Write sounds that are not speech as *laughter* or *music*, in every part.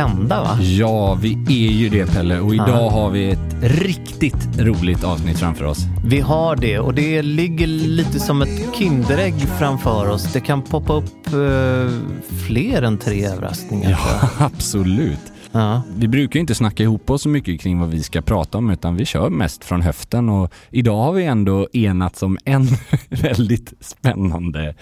tända va? Ja, vi är ju det Pelle och idag Ja. har vi ett riktigt roligt avsnitt framför oss. Vi har det och det ligger lite som ett Kinderägg framför oss. Det kan poppa upp eh, fler än tre överraskningar. jag. *laughs* absolut. Ja. Vi brukar inte snacka ihop oss så mycket kring vad vi ska prata om utan vi kör mest från höften och idag har vi ändå enats om en *laughs* väldigt spännande,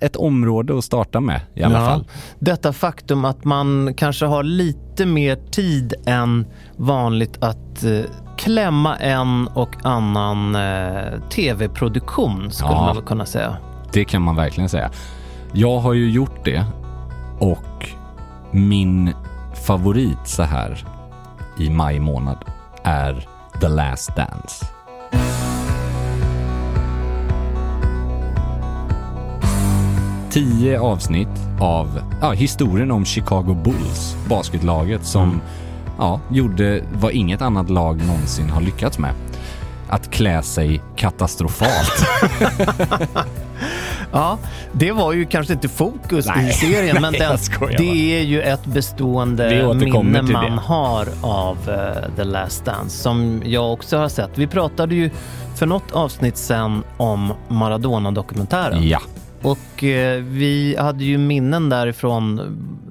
ett område att starta med i alla Ja. fall. Detta faktum att man kanske har lite mer tid än vanligt att eh, klämma en och annan eh, tv-produktion skulle Ja. man väl kunna säga. Det kan man verkligen säga. Jag har ju gjort det och min favorit så här i maj månad är The Last Dance. Tio avsnitt av ja, historien om Chicago Bulls, basketlaget som ja, gjorde vad inget annat lag någonsin har lyckats med. Att klä sig katastrofalt. *laughs* Ja, det var ju kanske inte fokus Nej, i serien, men nej, den, skojar bara. det är ju ett bestående minne man det. har av eh, The Last Dance, som jag också har sett. Vi pratade ju för något avsnitt sen om Maradona-dokumentären. ja. Och eh, vi hade ju minnen därifrån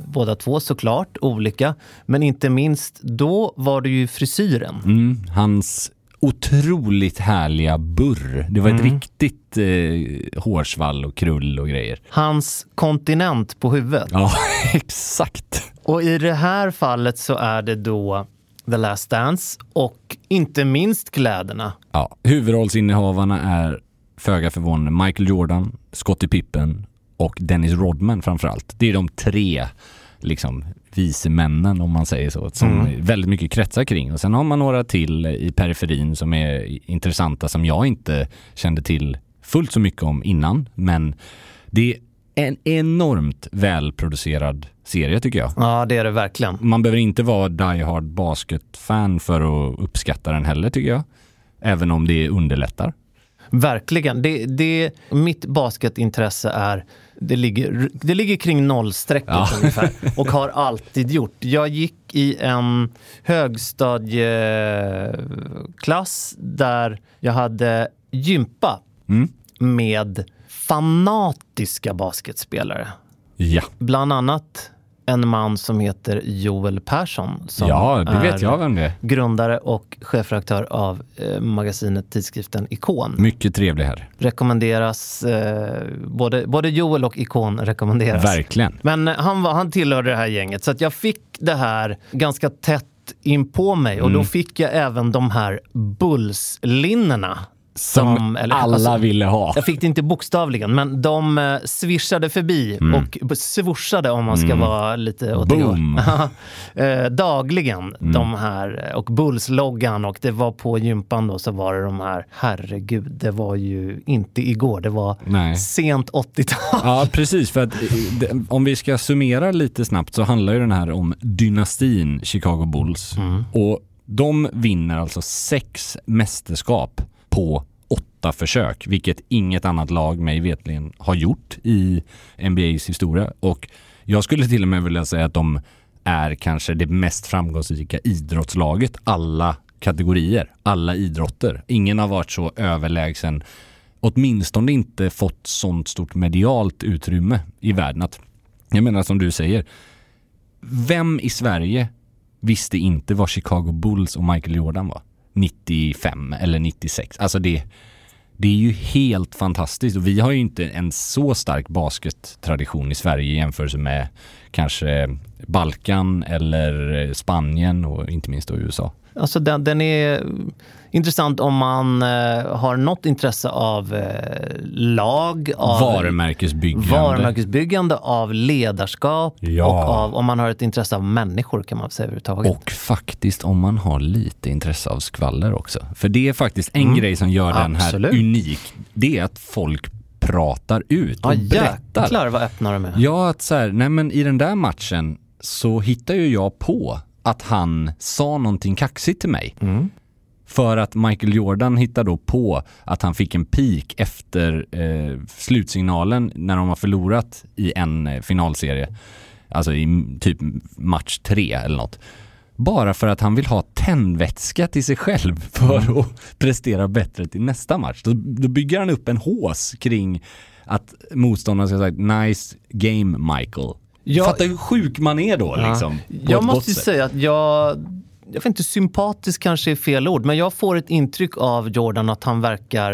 båda två såklart, olika. Men inte minst då var det ju frisyren. Mm, hans otroligt härliga burr. Det var ett riktigt eh, hårsvall och krull och grejer. Hans kontinent på huvudet. Ja, *laughs* exakt. Och i det här fallet så är det då The Last Dance och inte minst kläderna. Ja, huvudrollsinnehavarna är föga förvånande Michael Jordan, Scottie Pippen och Dennis Rodman framförallt. Det är de tre liksom vise männen om man säger så, som väldigt mycket kretsar kring. Och sen har man några till i periferin som är intressanta som jag inte kände till fullt så mycket om innan. Men det är en enormt välproducerad serie tycker jag. Ja, det är det verkligen. Man behöver inte vara die hard basket-fan för att uppskatta den heller tycker jag. Även om det underlättar. Verkligen. Det, det, mitt basketintresse är, det ligger, det ligger kring nollstrecket Ja. ungefär *laughs* och har alltid gjort. Jag gick i en högstadieklass där jag hade gympa Mm. med fanatiska basketspelare. Ja, Bland annat en man som heter Joel Persson. Som ja det vet jag vem det är. Grundare och chefredaktör av eh, magasinet tidskriften Ikon. Mycket trevlig här. Rekommenderas, eh, både, både Joel och Ikon rekommenderas. Verkligen. Men eh, han, var, han tillhörde det här gänget så att jag fick det här ganska tätt in på mig och Mm. då fick jag även de här Bulls-linnena Som, eller, alla alltså, ville ha. Jag fick det inte bokstavligen, men de eh, svischade förbi Mm. och swoshade om man ska vara lite åt Boom. *laughs* eh, Dagligen, Mm. de här. Och Bulls-loggan och det var på gympan då så var det de här. Herregud, det var ju inte igår, det var Nej. sent 80-tal. Ja, *laughs* precis. För att eh, om vi ska summera lite snabbt så handlar ju den här om dynastin Chicago Bulls. Och de vinner alltså sex mästerskap på åtta försök, vilket inget annat lag mig vetligen har gjort i NBAs historia. Och jag skulle till och med vilja säga att de är kanske det mest framgångsrika idrottslaget alla kategorier, alla idrotter. Ingen har varit så överlägsen åtminstone inte fått sånt stort medialt utrymme i världen. Att, jag menar som du säger, vem i Sverige visste inte vad Chicago Bulls och Michael Jordan var? 95 eller 96. Alltså det, det är ju helt fantastiskt och vi har ju inte en så stark baskettradition i Sverige i jämförelse med kanske Balkan eller Spanien och inte minst då USA. Alltså den, den är intressant om man eh, har något intresse av eh, lag, av Varumärkesbyggande. varumärkesbyggande, av ledarskap Ja. och av, om man har ett intresse av människor kan man säga överhuvudtaget. Och faktiskt om man har lite intresse av skvaller också. För det är faktiskt en grej som gör den här unik. Det är att folk pratar ut och ja, berättar. jäklar vad öppna de är. Ja, att så här, nej men i den där matchen så hittar ju jag på att han sa någonting kaxigt till mig. För att Michael Jordan hittar då på att han fick en peak efter eh, slutsignalen när de har förlorat i en eh, finalserie. Alltså i typ match tre eller något. Bara för att han vill ha tändvätska till sig själv *laughs* för att prestera bättre till nästa match. Då, då bygger han upp en hås kring att motståndaren ska säga nice game Michael. Ja. Fatta hur sjuk man är då liksom. på ett Jag måste ju säga att jag, jag vet inte, sympatisk kanske är fel ord, men jag får ett intryck av Jordan att han verkar,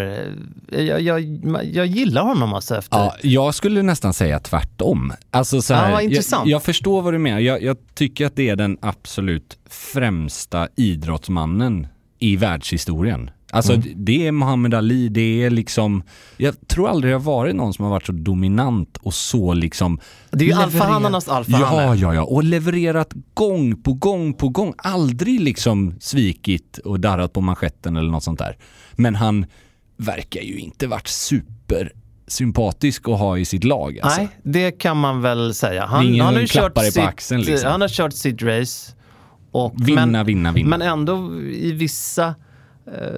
eh, jag, jag, jag gillar honom alltså efter. Ja, jag skulle nästan säga tvärtom. Alltså så Ja, här, vad intressant. Jag, jag förstår vad du menar. Jag, jag tycker att det är den absolut främsta idrottsmannen i världshistorien. Alltså Mm. det är Muhammad Ali, det är liksom, jag tror aldrig det har varit någon som har varit så dominant och så liksom Det är ju alfahannarnas alfahanne. Ja, ja, ja. Och levererat gång på gång på gång. Aldrig liksom svikit och darrat på manschetten eller något sånt där. Men han verkar ju inte varit super sympatisk att ha i sitt lag. Alltså. Nej, det kan man väl säga. Han, han har kört på axeln, sitt, liksom. han har kört sitt race. Och, Vinna, men, vinna, vinna. Men ändå i vissa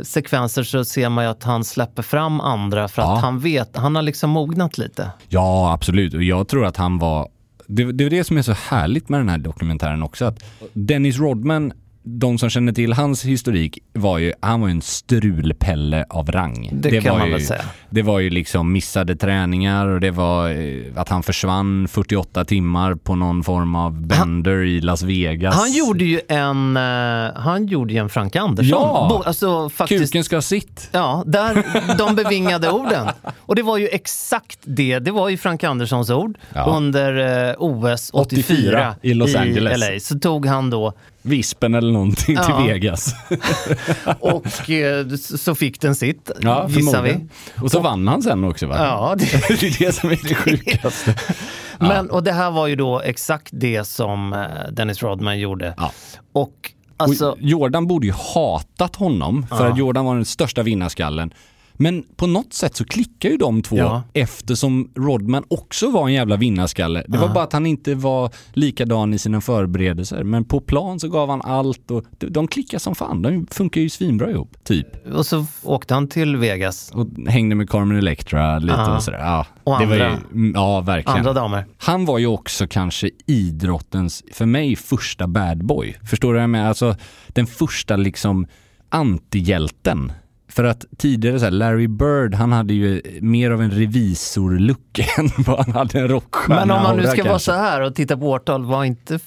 sekvenser så ser man ju att han släpper fram andra för att Ja. han vet, han har liksom mognat lite. Ja, absolut. Och jag tror att han var... Det, det är det som är så härligt med den här dokumentären också. Att Dennis Rodman, de som känner till hans historik, var ju, han var ju en strulpelle av rang. Det kan var man ju, väl säga. Det var ju liksom missade träningar och det var eh, att han försvann 48 timmar på någon form av bender i Las Vegas. Han gjorde ju en, eh, han gjorde ju en Frank Andersson. Ja! Bo, alltså faktiskt. Kuken ska ha sitt. Ja, där, de bevingade *laughs* orden. Och det var ju exakt det, det var ju Frank Anderssons ord Ja. under OS 84, 84 i Los Angeles. LA. Så tog han då Vispen eller någonting Ja. till Vegas. *laughs* och eh, så fick den sitt, Ja, gissar vi. Och så vann han sen också va? Ja, *laughs* det, det är det som är det sjukaste. *laughs* men, och det här var ju då exakt det som eh, Dennis Rodman gjorde. Ja. Och alltså, och Jordan borde ju hatat honom för Ja. att Jordan var den största vinnarskallen. Men på något sätt så klickar ju de två Ja. eftersom Rodman också var en jävla vinnarskalle. Det var bara att han inte var likadan i sina förberedelser. Men på plan så gav han allt och de- klickar som fan. De funkar ju svinbra ihop, typ. och så åkte han till Vegas. Och hängde med Carmen Electra lite Ja. och sådär. Ja, Och det var ju, andra- mm, ja, verkligen. Andra damer. Han var ju också kanske idrottens, för mig, första bad boy. Förstår du vad jag menar? Alltså den första liksom antihjälten. För att tidigare så här, Larry Bird, han hade ju mer av en revisor-look *laughs* än vad han hade en rockstjärna. Men om man nu ska kanske. vara så här och titta på årtal, var inte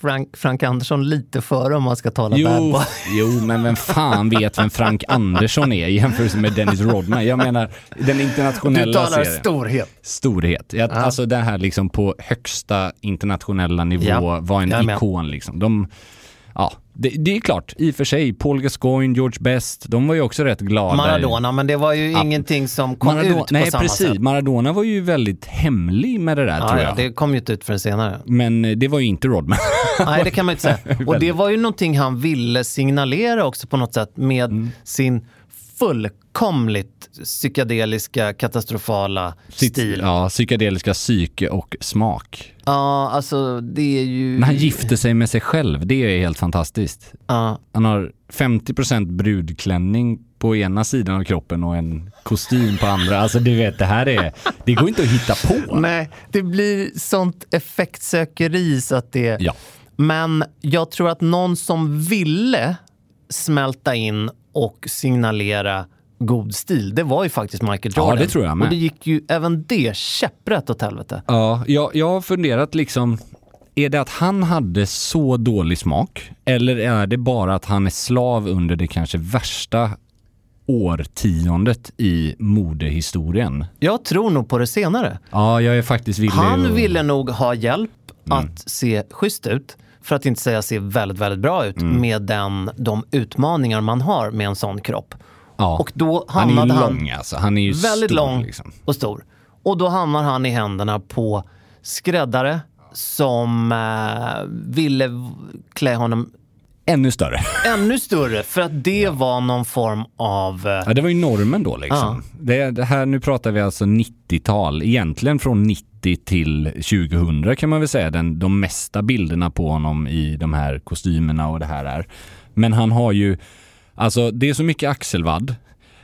Frank, Frank Andersson lite före om man ska tala bad Jo, boy? *laughs* jo, men vem fan vet vem Frank Andersson är i jämförelse med Dennis Rodman? Jag menar den internationella Du talar serien. storhet. storhet. Jag, Ja. Alltså det här liksom på högsta internationella nivå Ja, var en med. ikon liksom. De, ja, det, det är klart, i och för sig, Paul Gascoigne, George Best, de var ju också rätt glada. Maradona, men det var ju Ja. ingenting som kom Maradona, ut på nej, samma precis. sätt. Maradona var ju väldigt hemlig med det där Ja, tror ja, jag. det kom ju inte ut förrän senare. Men eh, det var ju inte Rodman. *laughs* Nej, det kan man inte säga. *laughs* Och det var ju någonting han ville signalera också på något sätt med Mm. sin fullkomligt psykedeliska, katastrofala Sitt, stil. Ja, psykedeliska psyke och smak. Ja, alltså det är ju... När han gifte sig med sig själv, det är helt fantastiskt. Ja, Han har 50% brudklänning på ena sidan av kroppen och en kostym på andra. Alltså du vet, det här är, det går inte att hitta på. nej, det blir sånt effektsökeri så att det... Ja. Men jag tror att någon som ville smälta in och signalera god stil, det var ju faktiskt Michael Ja, Jordan. det tror jag med. Och det gick ju även det käpprätt åt helvete. Ja, jag, jag har funderat liksom, är det att han hade så dålig smak? Eller är det bara att han är slav under det kanske värsta årtiondet i modehistorien? Jag tror nog på det senare. Ja, jag är faktiskt villig Han att- ville nog ha hjälp Mm. att se schysst ut, för att inte säga se väldigt, väldigt bra ut Mm. med den, de utmaningar man har med en sån kropp. Ja. Och då han är hamnade han, lång alltså. Han är ju väldigt stor, lång Liksom. och stor. Och då hamnar han i händerna på skräddare som eh, ville klä honom Ännu större. ännu större för att det *laughs* var någon form av... Eh, Ja, det var ju normen då liksom. Det, det här, nu pratar vi alltså 90-tal, egentligen från 90 till 2000 kan man väl säga, den, de mesta bilderna på honom i de här kostymerna och det här är. Men han har ju, alltså det är så mycket axelvadd,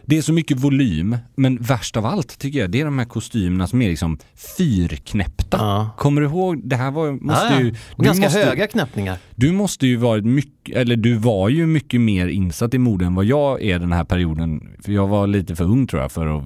det är så mycket volym, men värst av allt tycker jag, det är de här kostymerna som är liksom fyrknäppta. Ja. Kommer du ihåg, det här var, måste ja, ja. ju... Ganska måste- höga knäppningar. du måste ju varit mycket, eller du var ju mycket mer insatt i mode än vad jag är den här perioden. För jag var lite för ung tror jag för att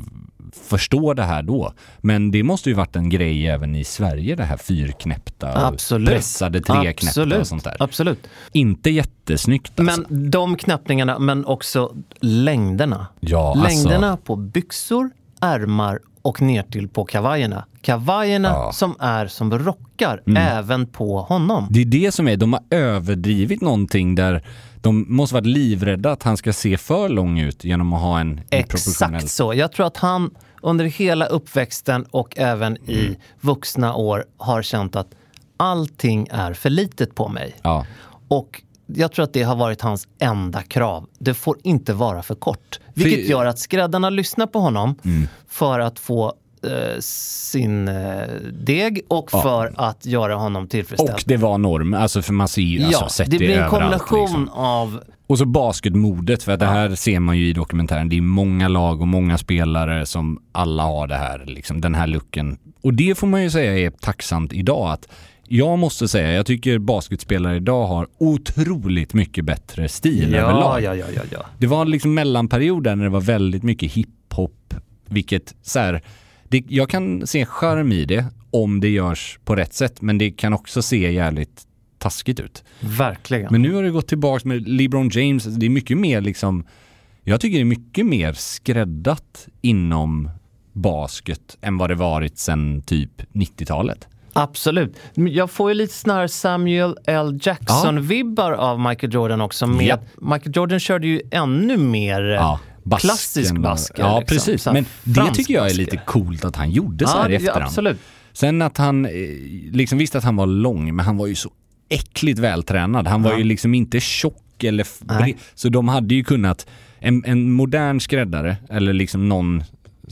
förstå det här då. Men det måste ju varit en grej även i Sverige det här fyrknäppta Absolut. pressade treknäppta Absolut. och sånt där. Absolut. Inte jättesnyggt alltså. Men de knäppningarna, men också längderna. Ja, längderna alltså. på byxor, ärmar och ner till på kavajerna. Kavajerna Ja. Mm. som är som rockar även på honom. Det är det som är, de har överdrivit någonting där de måste varit livrädda att han ska se för lång ut genom att ha en. Exakt så. Jag tror att han under hela uppväxten och även Mm. i vuxna år har känt att allting är för litet på mig. Ja. Och jag tror att det har varit hans enda krav. Det får inte vara för kort. Vilket gör att skräddarna lyssnar på honom Mm. för att få eh, sin eh, deg och Ja. för att göra honom tillfredsställd. Och det var norm, alltså för man ser ju, alltså, ja, sett det blir en kombination liksom. av Och så basketmodet, för att det här ser man ju i dokumentären. Det är många lag och många spelare som alla har det här, liksom, den här looken. Och det får man ju säga är tacksamt idag. att Jag måste säga, jag tycker basketspelare idag har otroligt mycket bättre stil ja, överlag. ja, ja, ja, ja. Det var liksom mellanperioder när det var väldigt mycket hiphop, vilket så här, det, jag kan se en charm i det om det görs på rätt sätt, men det kan också se jävligt taskigt ut. Verkligen. Men nu har det gått tillbaka med LeBron James, det är mycket mer liksom, jag tycker det är mycket mer skräddat inom basket än vad det varit sedan typ 90-talet. Absolut. Jag får ju lite här Samuel L. Jackson-vibbar av Michael Jordan också. Med, Ja. Michael Jordan körde ju ännu mer Ja, basken klassisk basket. Ja, liksom. precis. Men det tycker jag är lite coolt att han gjorde så här i ja, efterhand. absolut. Sen att han, eh, liksom visst att han var lång, men han var ju så äckligt vältränad. Han var Ja. ju liksom inte tjock eller... Nej. Så de hade ju kunnat, en, en modern skräddare, eller liksom någon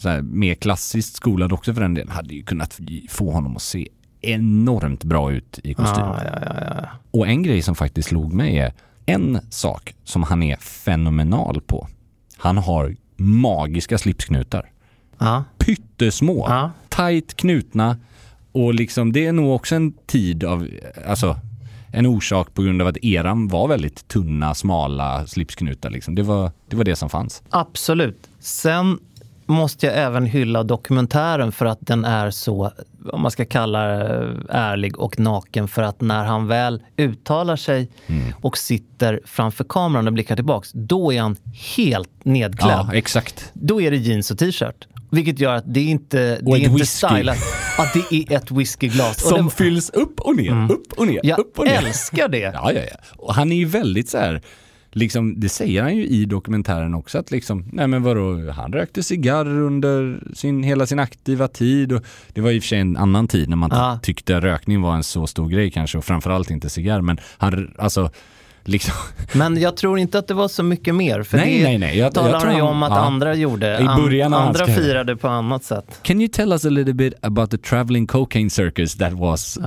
här, mer klassiskt skolad också för den delen, hade ju kunnat få honom att se enormt bra ut i kostym. Ja, ja. Och en grej som faktiskt slog mig är en sak som han är fenomenal på. Han har magiska slipsknutar. ja. Pyttesmå, Ja. tight knutna och liksom det är nog också en tid av, alltså en orsak på grund av att eran var väldigt tunna, smala slipsknutar liksom. Det var det, var det som fanns. Absolut. Sen måste jag även hylla dokumentären för att den är så, om man ska kalla det, ärlig och naken. För att när han väl uttalar sig Mm. och sitter framför kameran och blickar tillbaks, då är han helt nedklädd. Ja, exakt. Då är det jeans och t-shirt. Vilket gör att det är inte, det Och är ett inte whisky. stylat. Ja, det är ett whiskyglas. Som det- fylls upp och ner, upp och ner, Jag upp och ner. älskar det. Ja, ja, ja. Och han är ju väldigt så här, liksom, det säger han ju i dokumentären också att liksom, nej men vadå, han rökte cigarr under sin, hela sin aktiva tid och det var i och för sig en annan tid när man Ja. tyckte rökning var en så stor grej kanske och framförallt inte cigarr men han, alltså, liksom, Men jag tror inte att det var så mycket mer. För Nej, det nej, nej. Jag- talar jag ju om att ja. andra gjorde. I början hans andra firade på annat sätt. Can you tell us a little bit about the traveling cocaine circus that was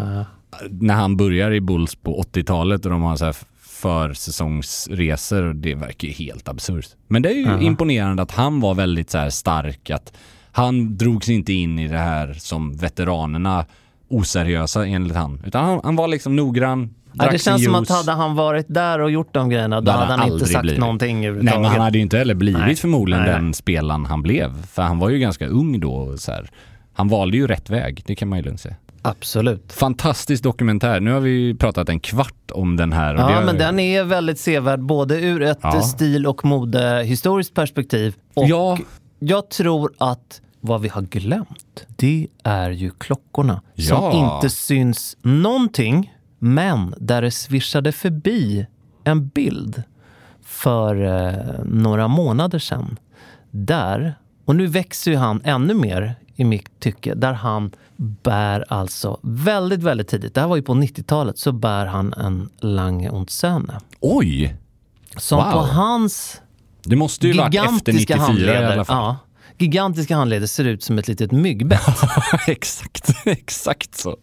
när han börjar i Bulls på 80-talet och de har så här försäsongsresor och det verkar ju helt absurt. Men det är ju imponerande att han var väldigt så stark, att han drogs inte in i det här som veteranerna oseriösa enligt han. Utan han, han var liksom noggrann, Ja, det känns som att hade han varit där och gjort de grejerna, då hade han inte aldrig sagt blivit. någonting Nej men han hade ju inte heller blivit Nej. förmodligen Nej, den spelaren han blev. För han var ju ganska ung då. Så här. Han valde ju rätt väg, det kan man ju lugnt säga. Absolut. Fantastisk dokumentär. Nu har vi ju pratat en kvart om den här. Ja, men den är väldigt sevärd både ur ett Ja. stil och modehistoriskt perspektiv. Och Ja. jag tror att vad vi har glömt, det är ju klockorna. Som Ja. inte syns någonting, men där det svischade förbi en bild för eh, några månader sedan. Där, och nu växer ju han ännu mer i mitt tycke, där han bär alltså väldigt, väldigt tidigt, det här var ju på 90-talet, så bär han en Lange und Söhne. Oj! Som Wow. på hans Det måste ju varit efter gigantiska 94 i handleder, alla fall. ja, gigantiska handleder ser ut som ett litet myggbett. *laughs* exakt, *laughs* exakt så.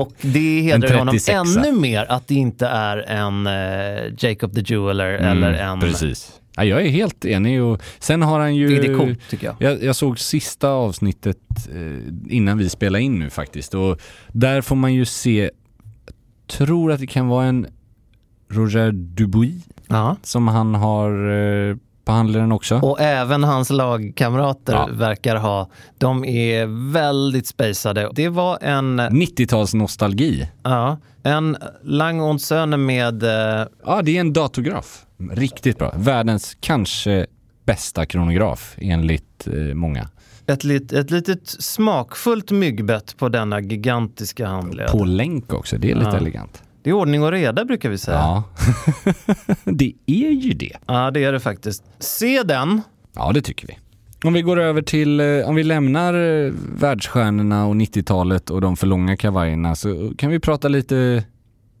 Och det hedrar honom 36. ännu mer att det inte är en eh, Jacob the Jeweler eller en... Mm, Precis. Ja, jag är helt enig och sen har han ju... Vilket är coolt tycker jag. Jag, jag såg sista avsnittet eh, innan vi spelade in nu faktiskt och där får man ju se, tror att det kan vara en Roger Dubuis Ja. som han har eh, på handleden också. Och även hans lagkamrater Ja. verkar ha, de är väldigt spacade. Det var en, 90-tals nostalgi. ja, en Lang Söhne med, eh, Ja, det är en datorgraf. Riktigt bra. Världens kanske bästa kronograf enligt eh, många. ett, lit, ett litet smakfullt myggbett på denna gigantiska handled. På länk också, det är lite Ja. elegant. Det är ordning och reda brukar vi säga. Ja, *laughs* det är ju det. Ja, det är det faktiskt. Se den. Ja, det tycker vi. Om vi går över till, eh, om vi lämnar eh, världsstjärnorna och 90-talet och de för långa kavajerna så kan vi prata lite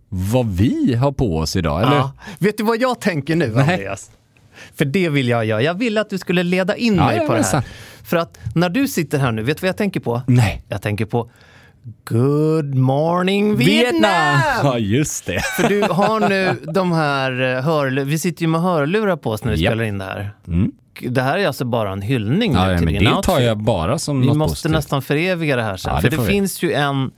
vad vi har på oss idag, eller? Ja. Vet du vad jag tänker nu, Andreas? För det vill jag göra. Jag ville att du skulle leda in Ja, mig på det här. För att när du sitter här nu, vet du vad jag tänker på? Nej. Jag tänker på Good morning Vietnam! Ja, just det. *laughs* För du har nu de här eh, hörlurar, vi sitter ju med hörlurar på oss när vi Japp. spelar in det här. Mm. Det här är alltså bara en hyllning Ja, nu ja, till men din det outfit. tar jag bara som Vi något måste positivt. nästan föreviga det här sen. Ja, för det det får vi. finns ju en,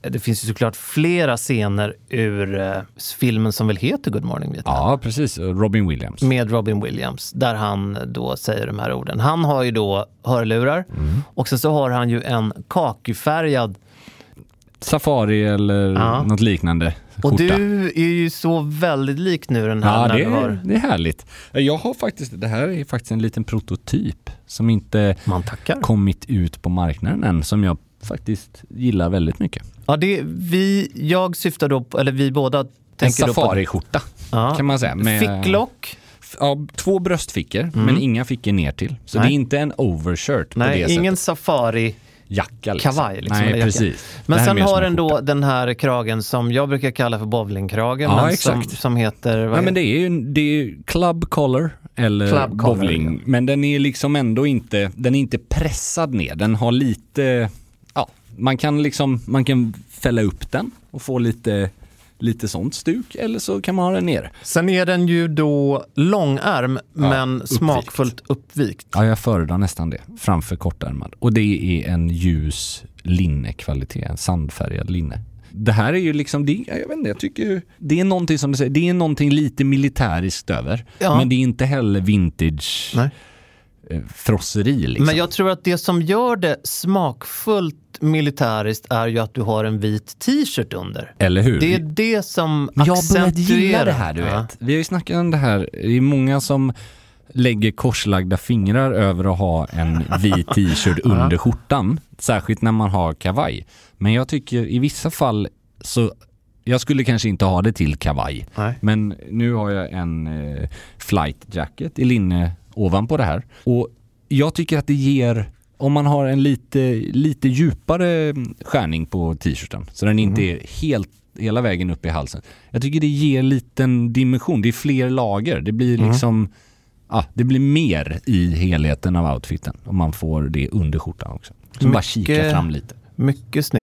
det finns ju såklart flera scener ur eh, filmen som väl heter Good morning Vietnam. Ja, precis. Robin Williams. med Robin Williams, där han då säger de här orden. Han har ju då hörlurar Mm. och sen så har han ju en kakifärgad Safari eller Ja. något liknande. och skjorta. du är ju så väldigt lik nu den här Ja, det är, det är härligt. Jag har faktiskt, det här är faktiskt en liten prototyp som inte kommit ut på marknaden än, som jag faktiskt gillar väldigt mycket. Ja, det, vi, jag syftar då på, eller vi båda En tänker på... safariskjorta Ja. kan man säga. Med, Ficklock? Ja, två bröstfickor, men inga fickor ner till. Så Nej. det är inte en overshirt på Nej, det ingen sättet. safari Jacka liksom. kavaj. Liksom, Nej, precis. Men sen har en den då den här kragen som jag brukar kalla för bowlingkragen. Ja, men exakt. Som, som heter... Nej, men det är ju det är club collar eller Club collar, bowling. ja. Men den är liksom ändå inte, den är inte pressad ner. Den har lite, ja, man kan liksom, man kan fälla upp den och få lite, lite sånt stuk. Eller så kan man ha den ner. Sen är den ju då långärm men uppvikt. smakfullt uppvikt. Ja, jag föredrar nästan det framför kortärmad. Och det är en ljus linnekvalitet, en sandfärgad linne. Det här är ju liksom, det, jag vet inte, jag tycker det är någonting som du säger, det är någonting lite militäriskt över. Ja. Men det är inte heller vintage Nej. Eh, frosseri liksom. Men jag tror att det som gör det smakfullt militäriskt är ju att du har en vit t-shirt under. Eller hur? Det är det som Men jag har börjat gilla accentuerar- det här du Ja. vet. Vi har ju snackat om det här, det är många som lägger korslagda fingrar över att ha en vit t-shirt *laughs* under skjortan. Särskilt när man har kavaj. Men jag tycker i vissa fall så jag skulle kanske inte ha det till kavaj. Nej. Men nu har jag en eh, flight jacket i linne ovanpå det här. Och jag tycker att det ger, om man har en lite, lite djupare skärning på t-shirten, så den inte är helt hela vägen upp i halsen. Jag tycker det ger liten dimension, det är fler lager. Det blir liksom, ja, det blir mer i helheten av outfiten om man får det under skjortan också. Så bara kika Mycket- fram lite. Mycket snyggt.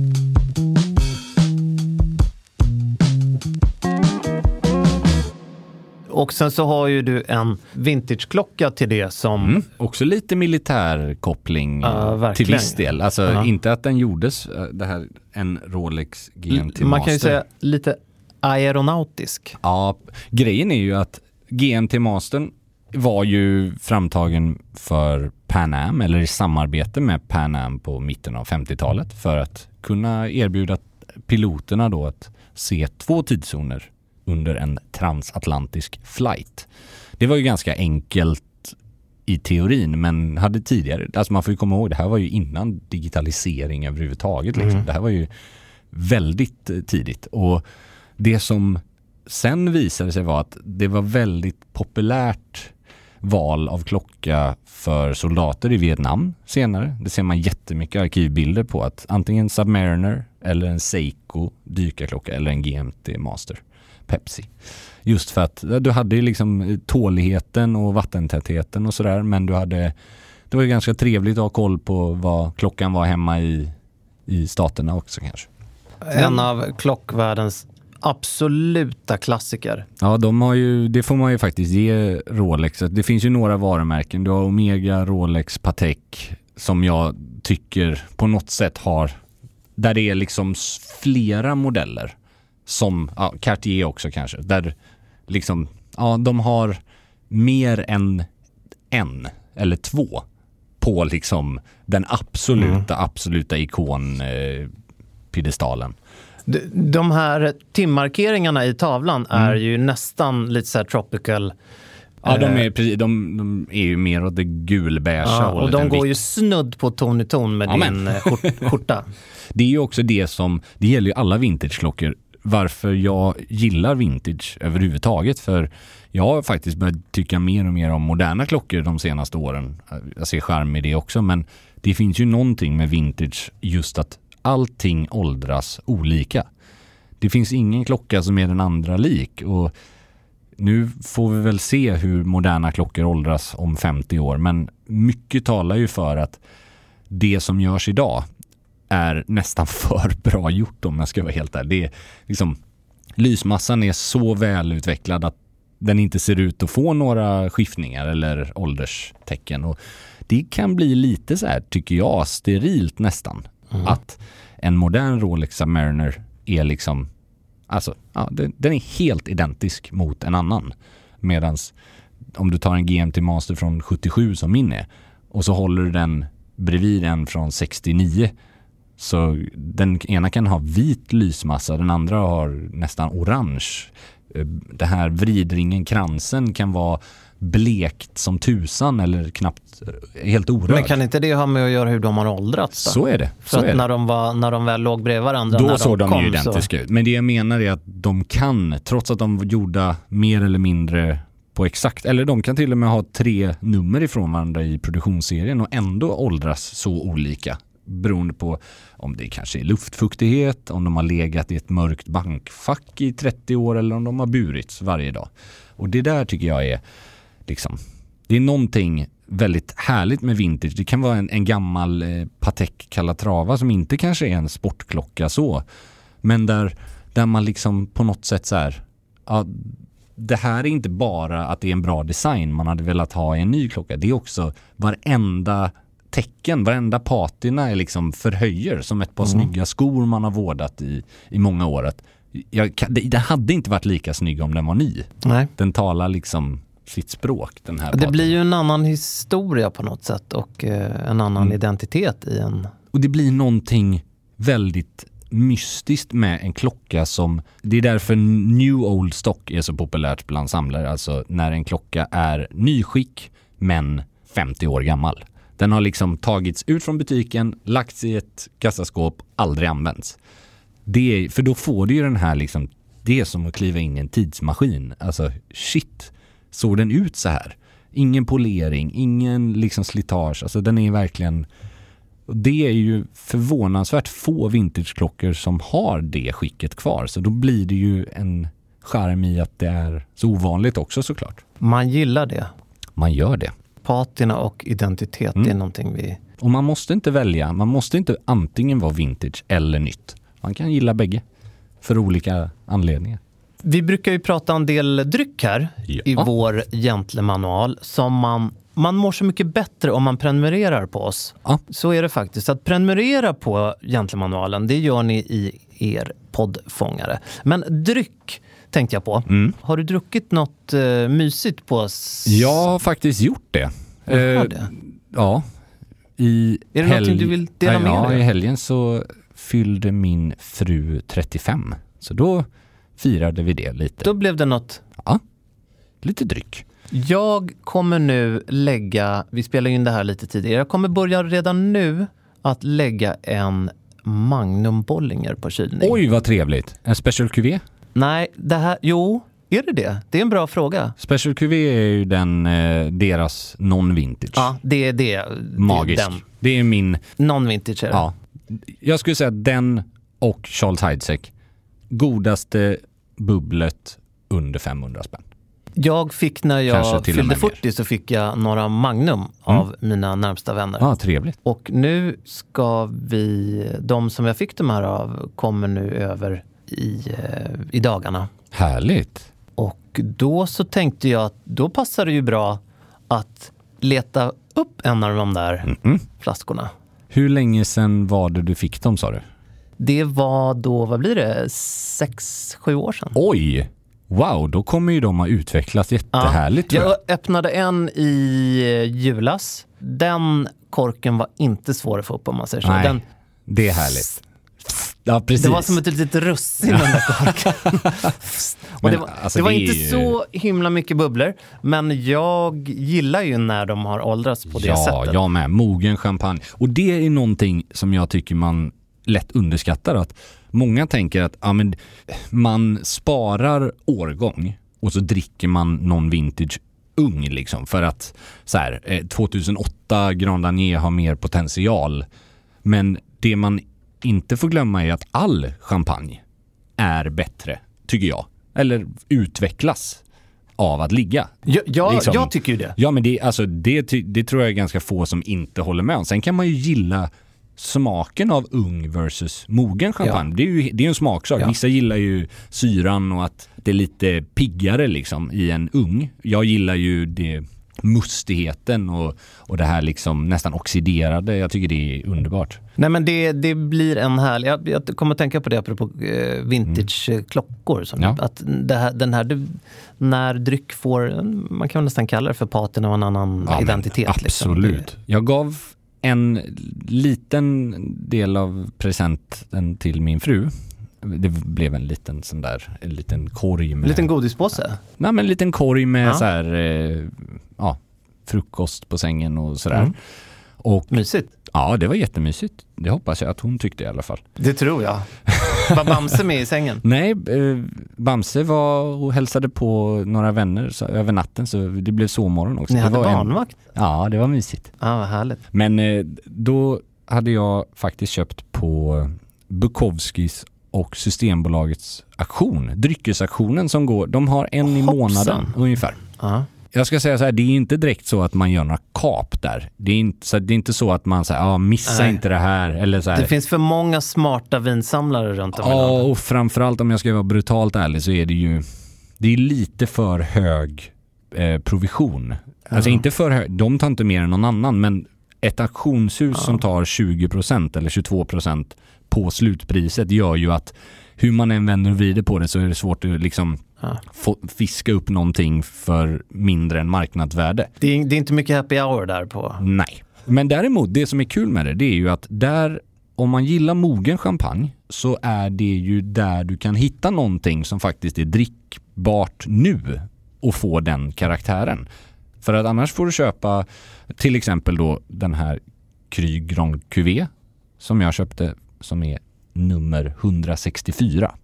Och sen så har ju du en vintageklocka till det som... Mm. Också lite militär koppling Ja, eh, till viss del. Alltså Ja. inte att den gjordes, eh, det här, en Rolex GMT man Master. kan ju säga lite aeronautisk. Ja, grejen är ju att GMT Mastern var ju framtagen för Pan Am, eller i samarbete med Pan Am på mitten av 50-talet för att kunna erbjuda piloterna då att se två tidszoner under en transatlantisk flight. Det var ju ganska enkelt i teorin men hade tidigare, alltså man får ju komma ihåg det här var ju innan digitalisering överhuvudtaget. Liksom. Det här var ju väldigt eh, tidigt och det som sen visade sig vara att det var väldigt populärt val av klocka för soldater i Vietnam senare. Det ser man jättemycket arkivbilder på att antingen Submariner eller en Seiko dykarklocka eller en GMT Master Pepsi. Just för att du hade ju liksom tåligheten och vattentätheten och sådär men du hade det var ju ganska trevligt att ha koll på vad klockan var hemma i, i staterna också kanske. En av klockvärldens absoluta klassiker. Ja, de har ju, det får man ju faktiskt ge Rolex. Det finns ju några varumärken. Du har Omega, Rolex, Patek som jag tycker på något sätt har, där det är liksom flera modeller som, ja, Cartier också kanske, där liksom, ja, de har mer än en eller två på liksom den absoluta, absoluta ikon eh. De, här timmarkeringarna i tavlan är ju nästan lite så här tropical. Ja, de eh, är, precis- de, de är ju mer åt det gulbeiga ja, och de går vitt. ju snudd på ton i ton med Ja, men. din eh, skjort, skjorta. *laughs* Det är ju också det som, det gäller ju alla vintageklockor, varför jag gillar vintage överhuvudtaget. För jag har faktiskt börjat tycka mer och mer om moderna klockor de senaste åren. Jag ser charm i det också, men det finns ju någonting med vintage just att allting åldras olika. Det finns ingen klocka som är den andra lik och nu får vi väl se hur moderna klockor åldras om 50 år, men mycket talar ju för att det som görs idag är nästan *laughs* för bra gjort om jag ska vara helt ärlig. Det är liksom, lysmassan är så välutvecklad att den inte ser ut att få några skiftningar eller ålderstecken. Och det kan bli lite så här, tycker jag, sterilt nästan. Att en modern Rolex Submariner är liksom, alltså, ja, den, den är helt identisk mot en annan. Medan om du tar en GMT Master från 77 som min är och så håller du den bredvid en från 69 så den ena kan ha vit lysmassa, den andra har nästan orange. Eh, Det här vridringen, kransen kan vara blekt som tusan eller knappt eh, helt orörd. Men kan inte det ha med att göra hur de har åldrats? Då? Så är det. För Så att när de, var, när de väl låg bredvid varandra när Då såg de, kom, ju identiska ut. Men det jag menar är att de kan, trots att de var gjorda mer eller mindre på exakt, eller de kan till och med ha tre nummer ifrån varandra i produktionsserien och ändå åldras så olika. Beroende på om det kanske är luftfuktighet, om de har legat i ett mörkt bankfack i 30 år eller om de har burits varje dag. Och det där tycker jag är liksom, det är någonting väldigt härligt med vintage. Det kan vara en, en gammal eh, Patek Calatrava som inte kanske är en sportklocka så. Men där, där man liksom på något sätt så här, ja, det här är inte bara att det är en bra design man hade velat ha i en ny klocka. Det är också varenda tecken, varenda patina är liksom förhöjer som ett par snygga skor man har vårdat i, i många år. Att jag, det, det hade inte varit lika snygg om den var ny. Nej. Den talar liksom sitt språk den här Det patinan. blir ju en annan historia på något sätt och eh, en annan Mm. identitet i en... Och det blir någonting väldigt mystiskt med en klocka som, det är därför new old stock är så populärt bland samlare, alltså när en klocka är nyskick men 50 år gammal. Den har liksom tagits ut från butiken, lagts i ett kassaskåp, aldrig använts. Det för då får du ju den här liksom, det är som att kliva in i en tidsmaskin. Alltså shit, såg den ut så här? Ingen polering, ingen liksom slitage, alltså den är verkligen det är ju förvånansvärt få vintageklockor som har det skicket kvar. Så då blir det ju en charm i att det är så ovanligt också såklart. Man gillar det. Man gör det. Patina och identitet, Mm. det är någonting vi... Och man måste inte välja. Man måste inte antingen vara vintage eller nytt. Man kan gilla bägge. För olika anledningar. Vi brukar ju prata en del dryck här Ja. i vår Gentlemanual som man man mår så mycket bättre om man prenumererar på oss. Ja. Så är det faktiskt. Att prenumerera på Gentlemanualen, det gör ni i er poddfångare. Men dryck tänkte jag på. Mm. Har du druckit något eh, mysigt på oss? Jag har faktiskt gjort det. Eh, det. Ja. I Är det någonting du vill dela med ja, dig? i helgen så fyllde min fru 35. Så då firade vi det lite. Då blev det något Ja, lite dryck. Jag kommer nu lägga, vi spelar in det här lite tidigare, jag kommer börja redan nu att lägga en Magnum Bollinger på kylning. Oj, vad trevligt. En Special QV? Nej, det här, jo, är det det? Det är en bra fråga. Special QV är ju den, eh, deras non-vintage. Ja, det är det. Magisk. Den. Det är min, Non-vintage är det. ja. Jag skulle säga den och Charles Heidsieck. Godaste bubblet under 500 spänn. Jag fick när jag fyllde med mer. 40 så fick jag några Magnum av mina närmsta vänner. Ja, trevligt. Och nu ska vi, de som jag fick de här av kommer nu över i, eh, i dagarna. Härligt. Och då så tänkte jag att då passar det ju bra att leta upp en av de där Mhm. flaskorna. Hur länge sedan var det du fick dem sa du? Det var då, vad blir det, sex, sju år sedan. Oj! Wow, då kommer ju de ha utvecklats jättehärligt tror jag. Jag öppnade en i eh, julas. Den korken var inte svår att få upp om man säger så. Nej, Den, det är härligt. Ja, precis. Det var som ett litet russin den där korken. *laughs* det var, alltså, det var det inte ju- så himla mycket bubblor, men jag gillar ju när de har åldrats på det ja, sättet. jag med. Mogen champagne. Och det är någonting som jag tycker man lätt underskattar. Att många tänker att ja, men man sparar årgång och så dricker man någon vintage ung liksom. För att så här, eh, 2008 Grand Marnier har mer potential. Men det man inte får glömma är att all champagne är bättre, tycker jag. Eller utvecklas av att ligga. Ja, ja, Liksom- jag tycker ju det. Ja men det, alltså, det, det tror jag är ganska få som inte håller med om. Sen kan man ju gilla smaken av ung versus mogen champagne. Det är ju det är en smaksak. Ja. Vissa gillar ju syran och att det är lite piggare liksom i en ung. Jag gillar ju det mustigheten och, och det här liksom nästan oxiderade. Jag tycker det är underbart. Nej men det, det blir en härlig, jag, jag kommer att tänka på det apropå eh, vintage-klockor. Som Ja. Att här, den här, det, när dryck får, man kan nästan kalla det för paten av en annan Ja, identitet. liksom. Absolut. Jag gav en liten del av presenten till min fru. Det blev en liten sån där, en liten korg med... En liten godispåse. Nej, men en liten korg med Ja. så här, eh, ja, frukost på sängen och sådär. Mm. Och Mysigt. ja, det var jättemysigt. Det hoppas jag att hon tyckte i alla fall. Det tror jag. Var Bamse med i sängen? *laughs* Nej, eh, Bamse var och hälsade på några vänner så, över natten så det blev sovmorgon också. Ni det hade var en- barnvakt? Ja, det var mysigt. Ja, vad härligt. Men eh, då hade jag faktiskt köpt på Bukowskis och Systembolagets aktion, dryckesaktionen som går, de har en i månaden ungefär. Ja. Jag ska säga så här, det är inte direkt så att man gör några kap där. Det är inte så, det är inte så att man säger, ja missa Nej. inte det här eller så här. Det finns för många smarta vinsamlare runt om i Ja, landet. och framförallt om jag ska vara brutalt ärlig så är det ju, det är lite för hög eh, provision. Alltså Ja. inte för hög, de tar inte mer än någon annan, men ett auktionshus som tar 20% eller 22% på slutpriset gör ju att hur man än vänder och vrider på det så är det svårt att liksom Ja. få, fiska upp någonting för mindre än marknadsvärde. Det, är, det är inte mycket happy hour där på. Nej. Men däremot, det som är kul med det, det är ju att där, om man gillar mogen champagne, så är det ju där du kan hitta någonting som faktiskt är drickbart nu och få den karaktären. För att annars får du köpa till exempel då den här Cry Grand Cuvée som jag köpte som är nummer 164.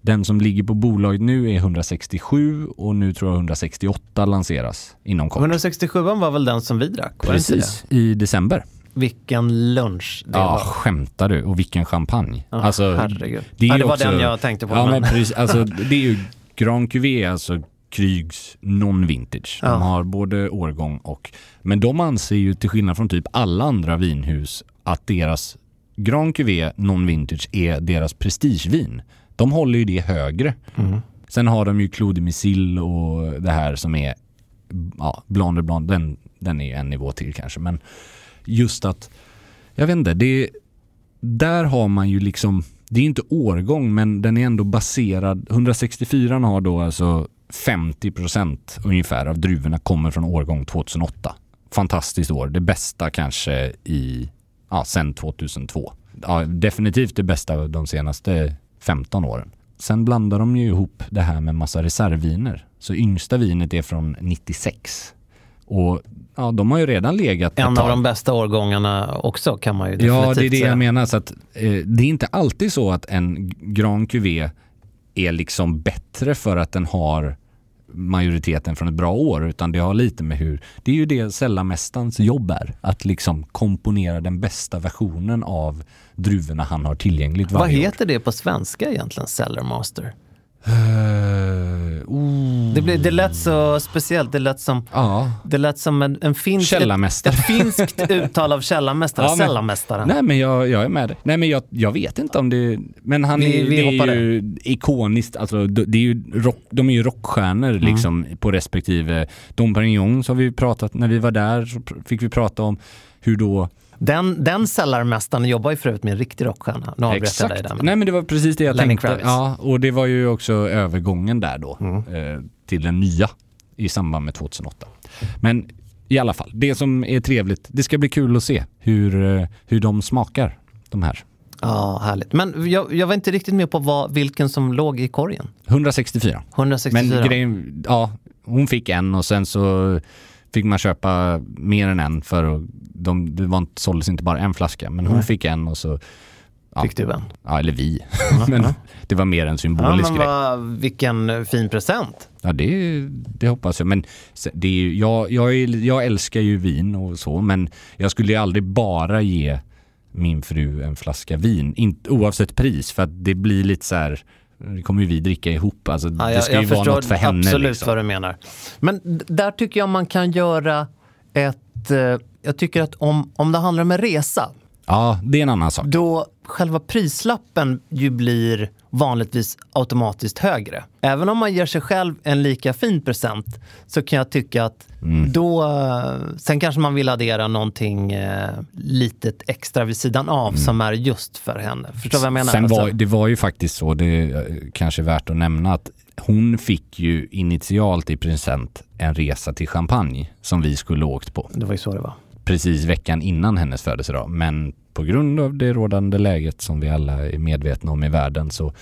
Den som ligger på bolaget nu är 167 och nu tror jag 168 lanseras inom kort. 167 var väl den som vi drack? det Precis, i december. det? Vilken lunch det Ja, var. skämtar du? Och vilken champagne. Ja, alltså, herregud. är Ja, det var också- den jag tänkte på, Ja, men men- precis, alltså, det är ju Grand Cuvée, alltså Krygs non-vintage. De Ja. har både årgång och... Men de anser ju till skillnad från typ alla andra vinhus att deras Grand Cuvée non-vintage är deras prestigevin. De håller ju det högre. Mm. Sen har de ju Clos de Missile och det här som är ja, Blanc de Blanc, den, den är ju en nivå till kanske. Men just att, jag vet inte, det, där har man ju liksom, det är inte årgång men den är ändå baserad, 164 har då alltså 50% ungefär av druvorna kommer från årgång 2008. Fantastiskt år, det bästa kanske i, ja, sen 2002. Ja, definitivt det bästa de senaste 15 åren. Sen blandar de ju ihop det här med massa reservviner. Så yngsta vinet är från 96. Och ja, de har ju redan legat En av de bästa årgångarna också kan man ju definitivt Ja, det är det säga. jag menar. Så att, eh, det är inte alltid så att en Grand Cuvée är liksom bättre för att den har majoriteten från ett bra år, utan det har lite med hur... Det är ju det sällarmästarens jobb är, att liksom komponera den bästa versionen av druvorna han har tillgängligt Vad varje år. heter det på svenska egentligen, Cellar Oh. Det, blev, det lät så speciellt, det lät som, Ja. det lät som en, en finsk. Ett, ett finskt *laughs* uttal av källarmästare, Ja, Sällarmästaren. Nej men jag, jag är med dig. Nej men jag, jag vet inte om det... Men han Vi- är, vi det är ju ikoniskt, alltså det är ju rock, de är ju rockstjärnor Mm. liksom på respektive. Dom Perignon så har vi pratat, när vi var där så fick vi prata om hur då... Den, den sällarmästaren jobbar ju förut med en riktig rockstjärna. Nu avbröt jag dig där. men- Nej men det var precis det jag Lenny tänkte. Mm. Ja, och det var ju också övergången där då eh, till den nya i samband med 2008. Men i alla fall, det som är trevligt, det ska bli kul att se hur, eh, hur de smakar, de här. Ja, härligt. Men jag, jag var inte riktigt med på vad, vilken som låg i korgen. 164. 164. Men grejen, ja, hon fick en och sen så fick man köpa mer än en för de, det var inte, såldes inte bara en flaska. Men hon Nej. fick en och så, ja, Fick du en? ja eller vi. *laughs* men det var mer en Ja, symbolisk men grej. vad, vilken fin present. Ja, det, det hoppas jag. Men det är jag, jag, jag älskar ju vin och så, men jag skulle ju aldrig bara ge min fru en flaska vin, inte, oavsett pris, för att det blir lite så här, det kommer ju vi dricka ihop. Alltså, Ja, det jag, ska ju vara något för henne. absolut liksom. vad du menar. Men där tycker jag man kan göra ett... eh, Jag tycker att om, om det handlar om en resa, Ja, det är en annan sak. då själva prislappen ju blir vanligtvis automatiskt högre. Även om man ger sig själv en lika fin present så kan jag tycka att Mm. då... eh, Sen kanske man vill addera någonting eh, litet extra vid sidan av som är just för henne. Förstår du vad jag menar? Mm. Sen var, Alltså, det var ju faktiskt så, det är eh, kanske värt att nämna, att hon fick ju initialt i present en resa till Champagne som vi skulle åkt på. det var ju så det var. Precis veckan innan hennes födelsedag. Men på grund av det rådande läget som vi alla är medvetna om i världen så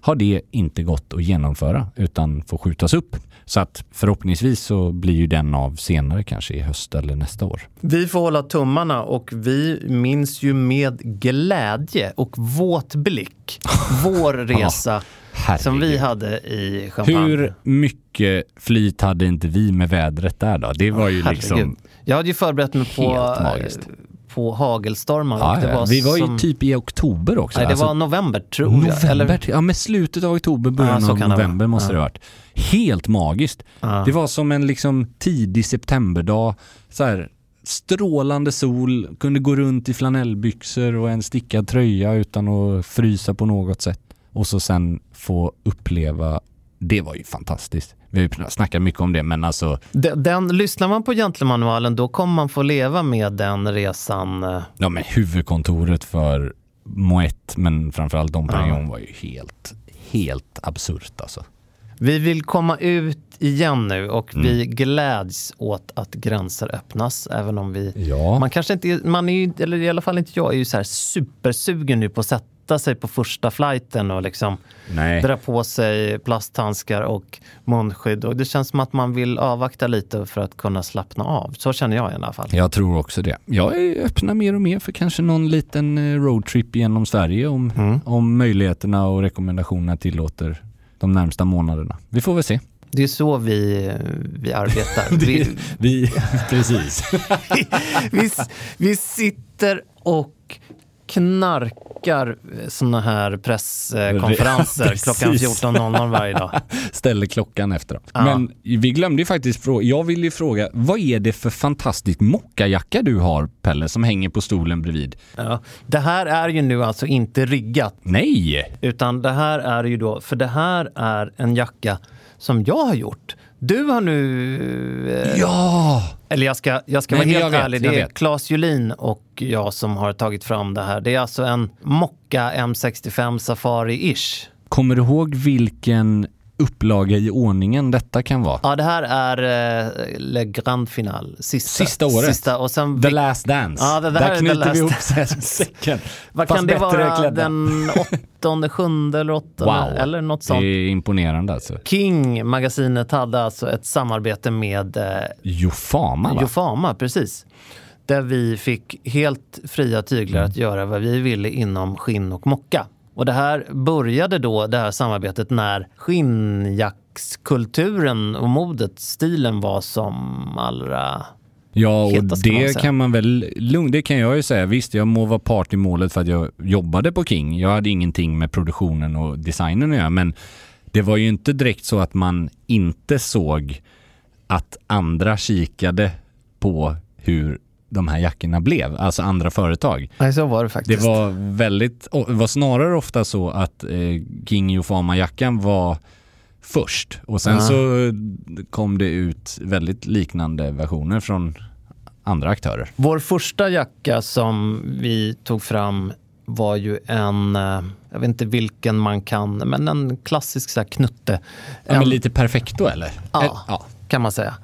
har det inte gått att genomföra utan får skjutas upp. Så att förhoppningsvis så blir ju den av senare kanske i höst eller nästa år. Vi får hålla tummarna och vi minns ju med glädje och våt blick *laughs* vår resa Herregud. som vi hade i Champagne. Hur mycket flyt hade inte vi med vädret där då? Det var ju Herregud. liksom... Jag hade ju förberett mig på, Helt magiskt. på hagelstormar. Ja, ja. var vi var som, ju typ i oktober också. Nej, det Alltså, var november tror November, jag. Eller, ja men slutet av oktober, början Ja, av kan det november måste det ha varit. Helt magiskt. Det var som en liksom tidig septemberdag, så här strålande sol, kunde gå runt i flanellbyxor och en stickad tröja utan att frysa på något sätt. Och så sen få uppleva, det var ju fantastiskt. Vi har snackat mycket om det men alltså, den, den, lyssnar man på Gentlemanualen då kommer man få leva med den resan. eh, ja men huvudkontoret för Moet men framförallt Dom Perignon var ju helt, helt absurt alltså. Vi vill komma ut igen nu och Mm. vi gläds åt att gränser öppnas. Även om vi... Ja. Man kanske inte, man är ju, eller i alla fall inte jag, är ju så här supersugen nu på att sätta sig på första flighten och liksom Nej. dra på sig plasthandskar och munskydd. Och det känns som att man vill avvakta lite för att kunna slappna av. Så känner jag i alla fall. Jag tror också det. Jag är öppna mer och mer för kanske någon liten eh, roadtrip genom Sverige om, Mm. om möjligheterna och rekommendationerna tillåter de närmsta månaderna. Vi får väl se. Det är så vi, vi arbetar. *laughs* Vi, vi, precis. *laughs* vi, vi sitter och knarkar såna här presskonferenser *laughs* klockan 14.00 varje dag. *laughs* Ställer klockan efter. Ja. Men vi glömde ju faktiskt fråga, jag vill ju fråga, vad är det för fantastisk mockajacka du har Pelle som hänger på stolen bredvid? Ja. Det här är ju nu alltså inte riggat, Nej! utan det här är ju då, för det här är en jacka som jag har gjort. Du har nu... eh, Ja! Eller jag ska, jag ska Nej, vara helt jag vet, ärlig, jag det är. Claes Julin och jag som har tagit fram det här. Det är alltså en Mocka M65 Safari-ish. Kommer du ihåg vilken upplaga i ordningen detta kan vara? Ja, det här är eh, Le Grand Final. Sista, Sista året. Sista, och sen, The Last Dance. Ja, det är Där knyter vi ihop *laughs* säcken. vad kan det vara? klädda. Den åttonde, sjunde eller åttonde? Wow, Eller något det sånt. är imponerande alltså. King, magasinet, hade alltså ett samarbete med eh, Jofama va? Jofama, precis. Där vi fick helt fria tyglar Mm. att göra vad vi ville inom skinn och mocka. Och det här började då, det här samarbetet, när skinnjackskulturen och modet, stilen var som allra... Ja, och man det säga. kan man väl lugnt, det kan jag ju säga. Visst, jag må vara part i målet för att jag jobbade på King. Jag hade ingenting med produktionen och designen att göra, men det var ju inte direkt så att man inte såg att andra kikade på hur de här jackorna blev, alltså andra företag. Nej, så var det Det faktiskt. var väldigt, det var snarare ofta så att eh, King Jofama-jackan var först och sen Ja. så kom det ut väldigt liknande versioner från andra aktörer. Vår första jacka som vi tog fram var ju en, eh, jag vet inte vilken man kan, men en klassisk så här knutte. Ja, En- men lite perfekto eller? Ja. Ja. kan man säga.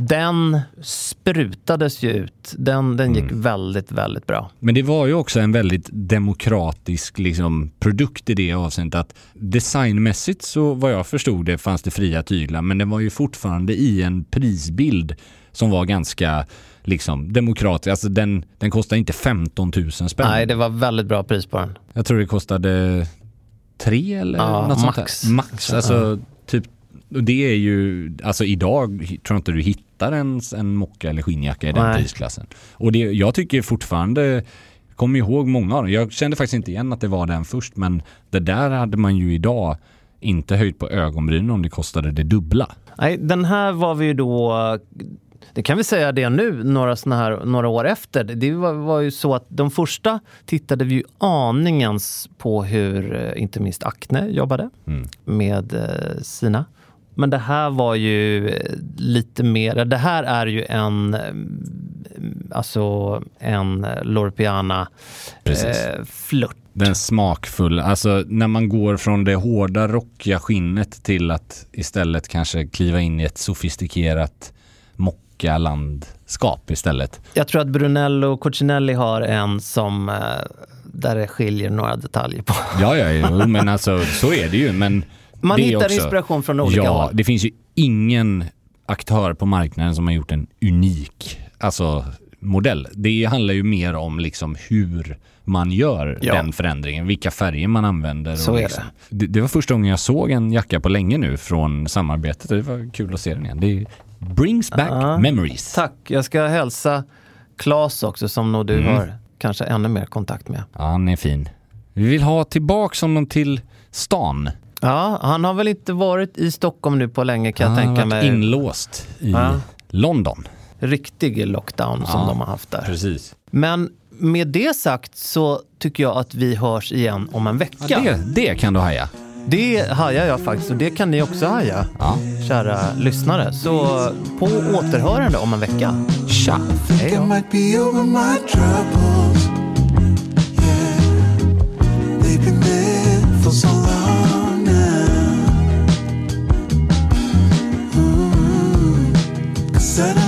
Den sprutades ju ut. Den, den gick Mm. väldigt, väldigt bra. Men det var ju också en väldigt demokratisk liksom, produkt i det avseendet att designmässigt så vad jag förstod det fanns det fria tyglar men den var ju fortfarande i en prisbild som var ganska liksom demokratisk. Alltså den, den kostade inte 15 000 spänn. Nej, det var väldigt bra pris på den. Jag tror det kostade tre eller Ja, något max. sånt där. Max. Alltså typ och det är ju, alltså idag tror jag inte du hittar ens en mocka eller skinnjacka i den Nej. prisklassen. Och det, jag tycker fortfarande, kommer ihåg många av dem. Jag kände faktiskt inte igen att det var den först men det där hade man ju idag inte höjt på ögonbrynen om det kostade det dubbla. Nej, den här var vi ju då... Det kan vi säga det nu, några, såna här, några år efter. Det var, var ju så att de första tittade vi ju aningens på hur eh, inte minst Acne jobbade med eh, sina. Men det här var ju eh, lite mer, det här är ju en, eh, alltså en Loro Piana Precis. eh, flört. Den smakfulla, alltså när man går från det hårda rockiga skinnet till att istället kanske kliva in i ett sofistikerat mockalandskap istället. Jag tror att Brunello och Cucinelli har en som eh, där det skiljer några detaljer på. Ja, ja, jo, men alltså så är det ju. Men Man det hittar också, inspiration från olika Ja, håll. det finns ju ingen aktör på marknaden som har gjort en unik alltså, modell. Det handlar ju mer om liksom hur man gör Ja. den förändringen, vilka färger man använder. Så och liksom. det. Det var första gången jag såg en jacka på länge nu från samarbetet. Det var kul att se den igen. Det brings back Ja. memories. Tack. Jag ska hälsa Claes också som nog du Mm. har kanske ännu mer kontakt med. Ja, han är fin. Vi vill ha tillbaks honom till stan. Ja, han har väl inte varit i Stockholm nu på länge kan han jag har tänka varit mig. inlåst i Ja. London. Riktig lockdown som Ja, de har haft där. Precis. Men med det sagt så tycker jag att vi hörs igen om en vecka. Ja, det, det kan du haja. Det hajar jag faktiskt och det kan ni också haja, Ja. kära lyssnare. Så på återhörande om en vecka. Tja! Hej då. Said